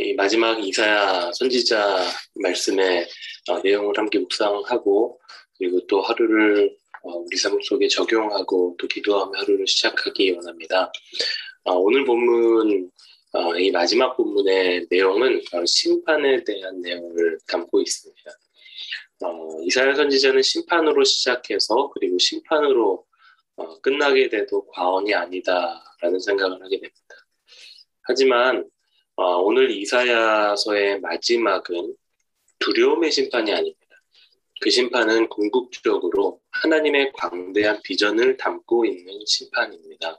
이 마지막 이사야 선지자 말씀의 어, 내용을 함께 묵상하고 그리고 또 하루를 어, 우리 삶 속에 적용하고 또 기도하며 하루를 시작하기 원합니다. 어, 오늘 본문 어, 이 마지막 본문의 내용은 심판에 대한 내용을 담고 있습니다. 어, 이사야 선지자는 심판으로 시작해서 그리고 심판으로 어, 끝나게 돼도 과언이 아니다라는 생각을 하게 됩니다. 하지만 어, 오늘 이사야서의 마지막은 두려움의 심판이 아닙니다. 그 심판은 궁극적으로 하나님의 광대한 비전을 담고 있는 심판입니다.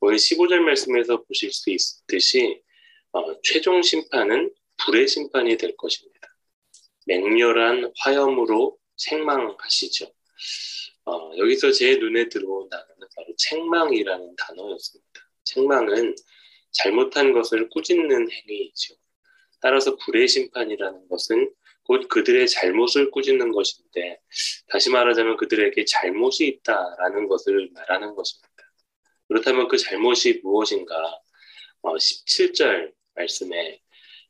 오늘 15절 말씀에서 보실 수 있듯이 어, 최종 심판은 불의 심판이 될 것입니다. 맹렬한 화염으로 책망하시죠. 어, 여기서 제 눈에 들어온 단어는 바로 책망이라는 단어였습니다. 책망은 잘못한 것을 꾸짖는 행위이죠. 따라서 불의 심판이라는 것은 곧 그들의 잘못을 꾸짖는 것인데 다시 말하자면 그들에게 잘못이 있다라는 것을 말하는 것입니다. 그렇다면 그 잘못이 무엇인가? 어, 17절 말씀에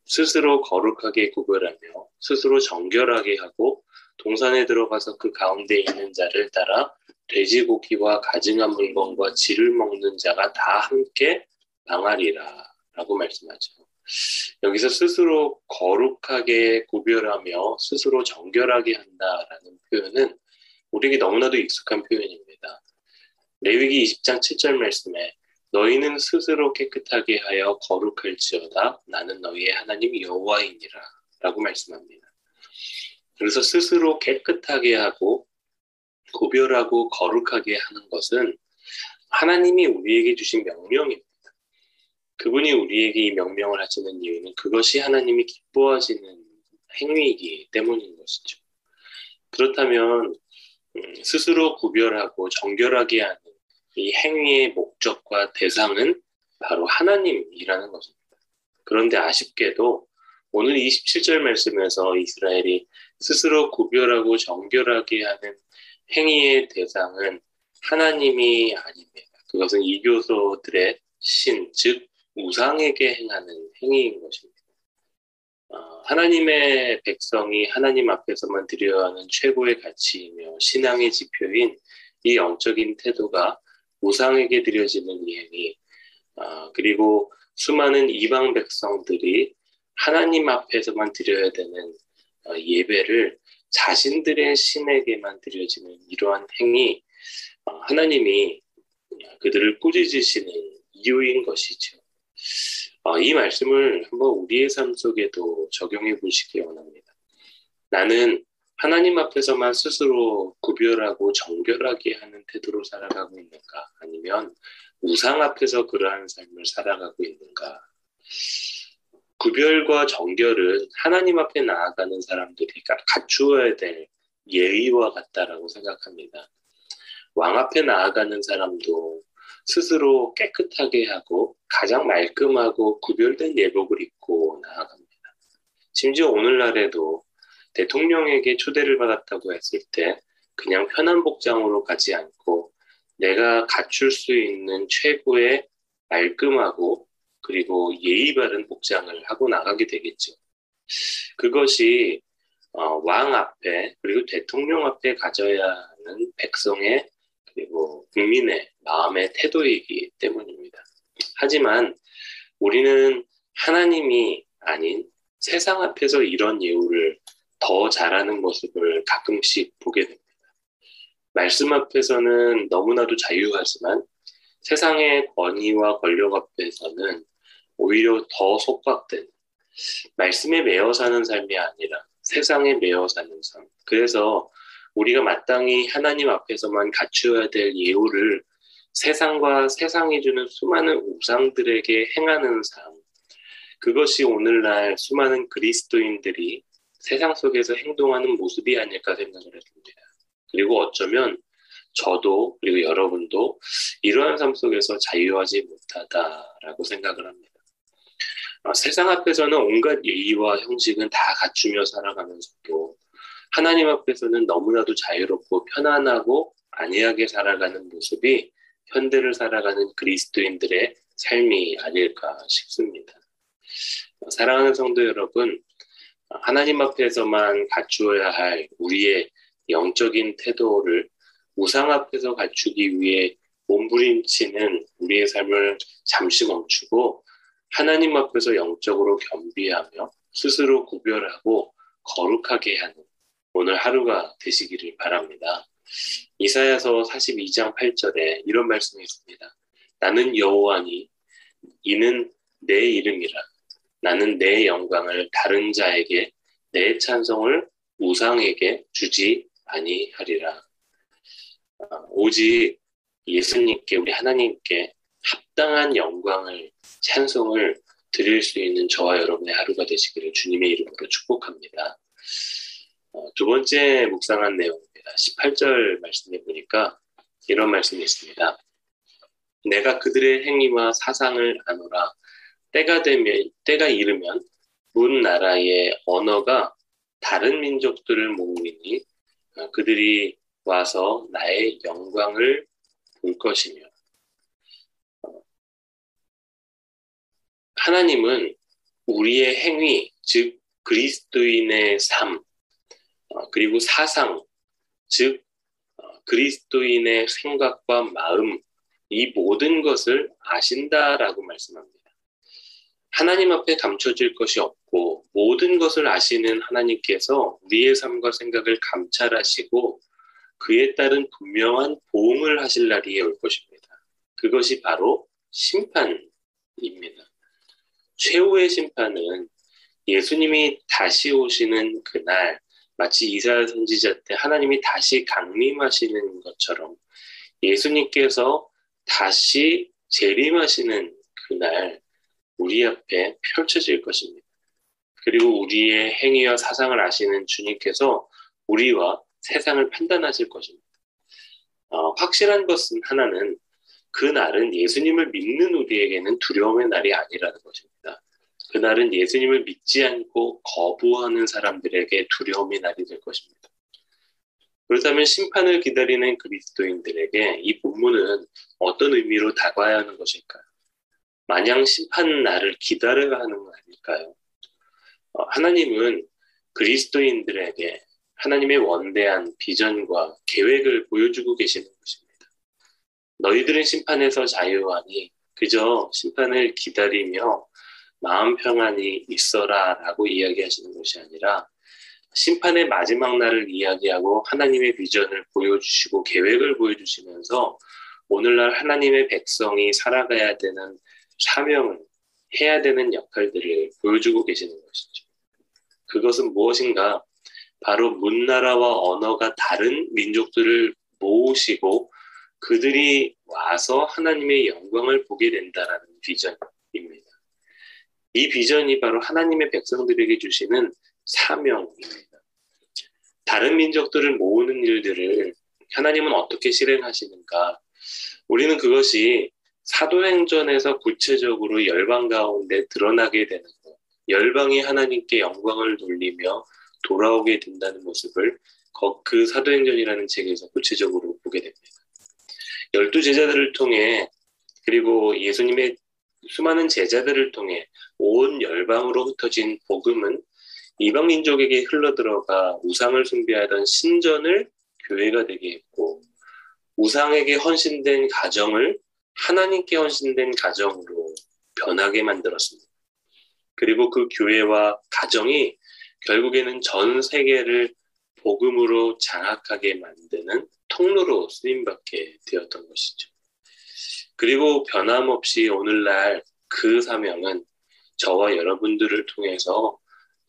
스스로 거룩하게 구별하며 스스로 정결하게 하고 동산에 들어가서 그 가운데 있는 자를 따라 돼지고기와 가증한 물건과 쥐를 먹는 자가 다 함께 망하리라 라고 말씀하죠. 여기서 스스로 거룩하게 구별하며 스스로 정결하게 한다라는 표현은 우리에게 너무나도 익숙한 표현입니다. 레위기 20장 7절 말씀에 너희는 스스로 깨끗하게 하여 거룩할지어다 나는 너희의 하나님 여호와이니라 라고 말씀합니다. 그래서 스스로 깨끗하게 하고 구별하고 거룩하게 하는 것은 하나님이 우리에게 주신 명령입니다. 그분이 우리에게 이 명령을 하시는 이유는 그것이 하나님이 기뻐하시는 행위이기 때문인 것이죠. 그렇다면 음, 스스로 구별하고 정결하게 하는 이 행위의 목적과 대상은 바로 하나님이라는 것입니다. 그런데 아쉽게도 오늘 27절 말씀에서 이스라엘이 스스로 구별하고 정결하게 하는 행위의 대상은 하나님이 아닙니다. 그것은 이교소들의 신, 즉 우상에게 행하는 행위인 것입니다. 어, 하나님의 백성이 하나님 앞에서만 드려야 하는 최고의 가치이며 신앙의 지표인 이 영적인 태도가 우상에게 드려지는 이 행위, 어, 그리고 수많은 이방 백성들이 하나님 앞에서만 드려야 되는 어, 예배를 자신들의 신에게만 드려지는 이러한 행위, 어, 하나님이 그들을 꾸짖으시는 이유인 것이죠. 어, 이 말씀을 한번 우리의 삶 속에도 적용해 보시기 원합니다. 나는 하나님 앞에서만 스스로 구별하고 정결하게 하는 태도로 살아가고 있는가? 아니면 우상 앞에서 그러한 삶을 살아가고 있는가? 구별과 정결은 하나님 앞에 나아가는 사람들이 갖추어야 될 예의와 같다라고 생각합니다. 왕 앞에 나아가는 사람도 스스로 깨끗하게 하고 가장 말끔하고 구별된 예복을 입고 나아갑니다. 심지어 오늘날에도 대통령에게 초대를 받았다고 했을 때 그냥 편한 복장으로 가지 않고 내가 갖출 수 있는 최고의 말끔하고 그리고 예의 바른 복장을 하고 나가게 되겠죠. 그것이 어, 왕 앞에 그리고 대통령 앞에 가져야 하는 백성의 그리고 국민의 마음의 태도이기 때문입니다. 하지만 우리는 하나님이 아닌 세상 앞에서 이런 예우를 더 잘하는 모습을 가끔씩 보게 됩니다. 말씀 앞에서는 너무나도 자유하지만 세상의 권위와 권력 앞에서는 오히려 더 속박된 말씀에 매어 사는 삶이 아니라 세상에 매어 사는 삶. 그래서 우리가 마땅히 하나님 앞에서만 갖추어야 될 예우를 세상과 세상이 주는 수많은 우상들에게 행하는 삶. 그것이 오늘날 수많은 그리스도인들이 세상 속에서 행동하는 모습이 아닐까 생각을 했습니다. 그리고 어쩌면 저도 그리고 여러분도 이러한 삶 속에서 자유하지 못하다라고 생각을 합니다. 어, 세상 앞에서는 온갖 예의와 형식은 다 갖추며 살아가면서도 하나님 앞에서는 너무나도 자유롭고 편안하고 안이하게 살아가는 모습이 현대를 살아가는 그리스도인들의 삶이 아닐까 싶습니다. 사랑하는 성도 여러분, 하나님 앞에서만 갖추어야 할 우리의 영적인 태도를 우상 앞에서 갖추기 위해 몸부림치는 우리의 삶을 잠시 멈추고 하나님 앞에서 영적으로 겸비하며 스스로 구별하고 거룩하게 하는 오늘 하루가 되시기를 바랍니다. 이사야서 42장 8절에 이런 말씀이 있습니다. 나는 여호와니 이는 내 이름이라 나는 내 영광을 다른 자에게 내 찬성을 우상에게 주지 아니하리라. 아, 오직 예수님께 우리 하나님께 합당한 영광을 찬송을 드릴 수 있는 저와 여러분의 하루가 되시기를 주님의 이름으로 축복합니다. 어, 두 번째 묵상한 내용 입니다. 18절 말씀해 보니까 이런 말씀이 있습니다. 내가 그들의 행위와 사상을 아노라 때가 되면 때가 이르면 문 나라의 언어가 다른 민족들을 모으니 어, 그들이 와서 나의 영광을 볼 것이며 어, 하나님은 우리의 행위 즉 그리스도인의 삶 어, 그리고 사상 즉 그리스도인의 생각과 마음 이 모든 것을 아신다라고 말씀합니다. 하나님 앞에 감춰질 것이 없고 모든 것을 아시는 하나님께서 우리의 삶과 생각을 감찰하시고 그에 따른 분명한 보응을 하실 날이 올 것입니다. 그것이 바로 심판입니다. 최후의 심판은 예수님이 다시 오시는 그날 마치 이사야 선지자 때 하나님이 다시 강림하시는 것처럼 예수님께서 다시 재림하시는 그날 우리 앞에 펼쳐질 것입니다. 그리고 우리의 행위와 사상을 아시는 주님께서 우리와 세상을 판단하실 것입니다. 어, 확실한 것은 하나는 그 날은 예수님을 믿는 우리에게는 두려움의 날이 아니라는 것입니다. 그날은 예수님을 믿지 않고 거부하는 사람들에게 두려움의 날이 될 것입니다. 그렇다면 심판을 기다리는 그리스도인들에게 이 본문은 어떤 의미로 다가야 하는 것일까요? 마냥 심판 날을 기다려야 하는 거 아닐까요? 어, 하나님은 그리스도인들에게 하나님의 원대한 비전과 계획을 보여주고 계시는 것입니다. 너희들은 심판에서 자유하니 그저 심판을 기다리며 마음 평안이 있어라 라고 이야기하시는 것이 아니라 심판의 마지막 날을 이야기하고 하나님의 비전을 보여주시고 계획을 보여주시면서 오늘날 하나님의 백성이 살아가야 되는 사명을 해야 되는 역할들을 보여주고 계시는 것이죠. 그것은 무엇인가? 바로 문나라와 언어가 다른 민족들을 모으시고 그들이 와서 하나님의 영광을 보게 된다라는 비전입니다. 이 비전이 바로 하나님의 백성들에게 주시는 사명입니다. 다른 민족들을 모으는 일들을 하나님은 어떻게 실행하시는가? 우리는 그것이 사도행전에서 구체적으로 열방 가운데 드러나게 되는 것, 열방이 하나님께 영광을 돌리며 돌아오게 된다는 모습을 그 사도행전이라는 책에서 구체적으로 보게 됩니다. 열두 제자들을 통해 그리고 예수님의 수많은 제자들을 통해 온 열방으로 흩어진 복음은 이방 민족에게 흘러들어가 우상을 숭배하던 신전을 교회가 되게 했고 우상에게 헌신된 가정을 하나님께 헌신된 가정으로 변하게 만들었습니다. 그리고 그 교회와 가정이 결국에는 전 세계를 복음으로 장악하게 만드는 통로로 쓰임받게 되었던 것이죠. 그리고 변함없이 오늘날 그 사명은 저와 여러분들을 통해서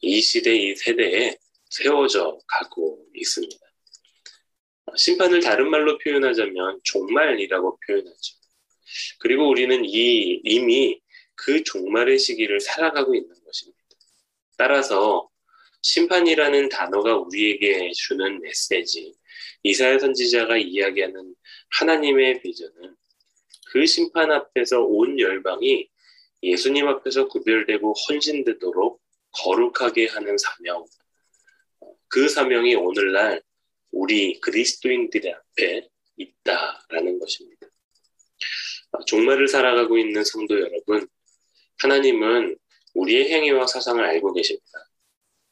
이 시대, 이 세대에 세워져 가고 있습니다. 심판을 다른 말로 표현하자면 종말이라고 표현하죠. 그리고 우리는 이, 이미 그 종말의 시기를 살아가고 있는 것입니다. 따라서 심판이라는 단어가 우리에게 주는 메시지, 이사야 선지자가 이야기하는 하나님의 비전은 그 심판 앞에서 온 열방이 예수님 앞에서 구별되고 헌신되도록 거룩하게 하는 사명. 그 사명이 오늘날 우리 그리스도인들의 앞에 있다라는 것입니다. 종말을 살아가고 있는 성도 여러분, 하나님은 우리의 행위와 사상을 알고 계십니다.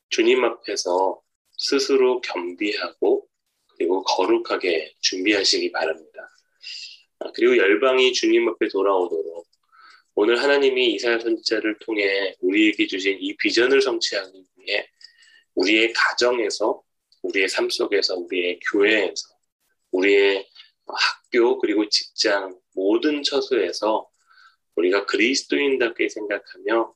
주님 앞에서 스스로 겸비하고 그리고 거룩하게 준비하시기 바랍니다. 아, 그리고 열방이 주님 앞에 돌아오도록 오늘 하나님이 이사야 선지자를 통해 우리에게 주신 이 비전을 성취하기 위해 우리의 가정에서 우리의 삶 속에서 우리의 교회에서 우리의 학교 그리고 직장 모든 처소에서 우리가 그리스도인답게 생각하며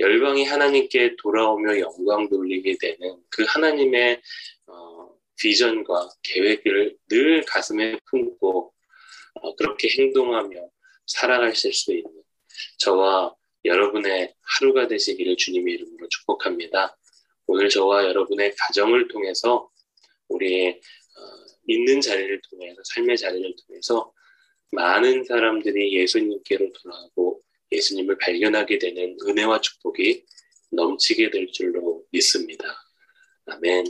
열방이 하나님께 돌아오며 영광 돌리게 되는 그 하나님의 어, 비전과 계획을 늘 가슴에 품고 어, 그렇게 행동하며 살아가실 수 있는 저와 여러분의 하루가 되시기를 주님의 이름으로 축복합니다. 오늘 저와 여러분의 가정을 통해서 우리의 어, 있는 자리를 통해서 삶의 자리를 통해서 많은 사람들이 예수님께로 돌아가고 예수님을 발견하게 되는 은혜와 축복이 넘치게 될 줄로 믿습니다. 아멘.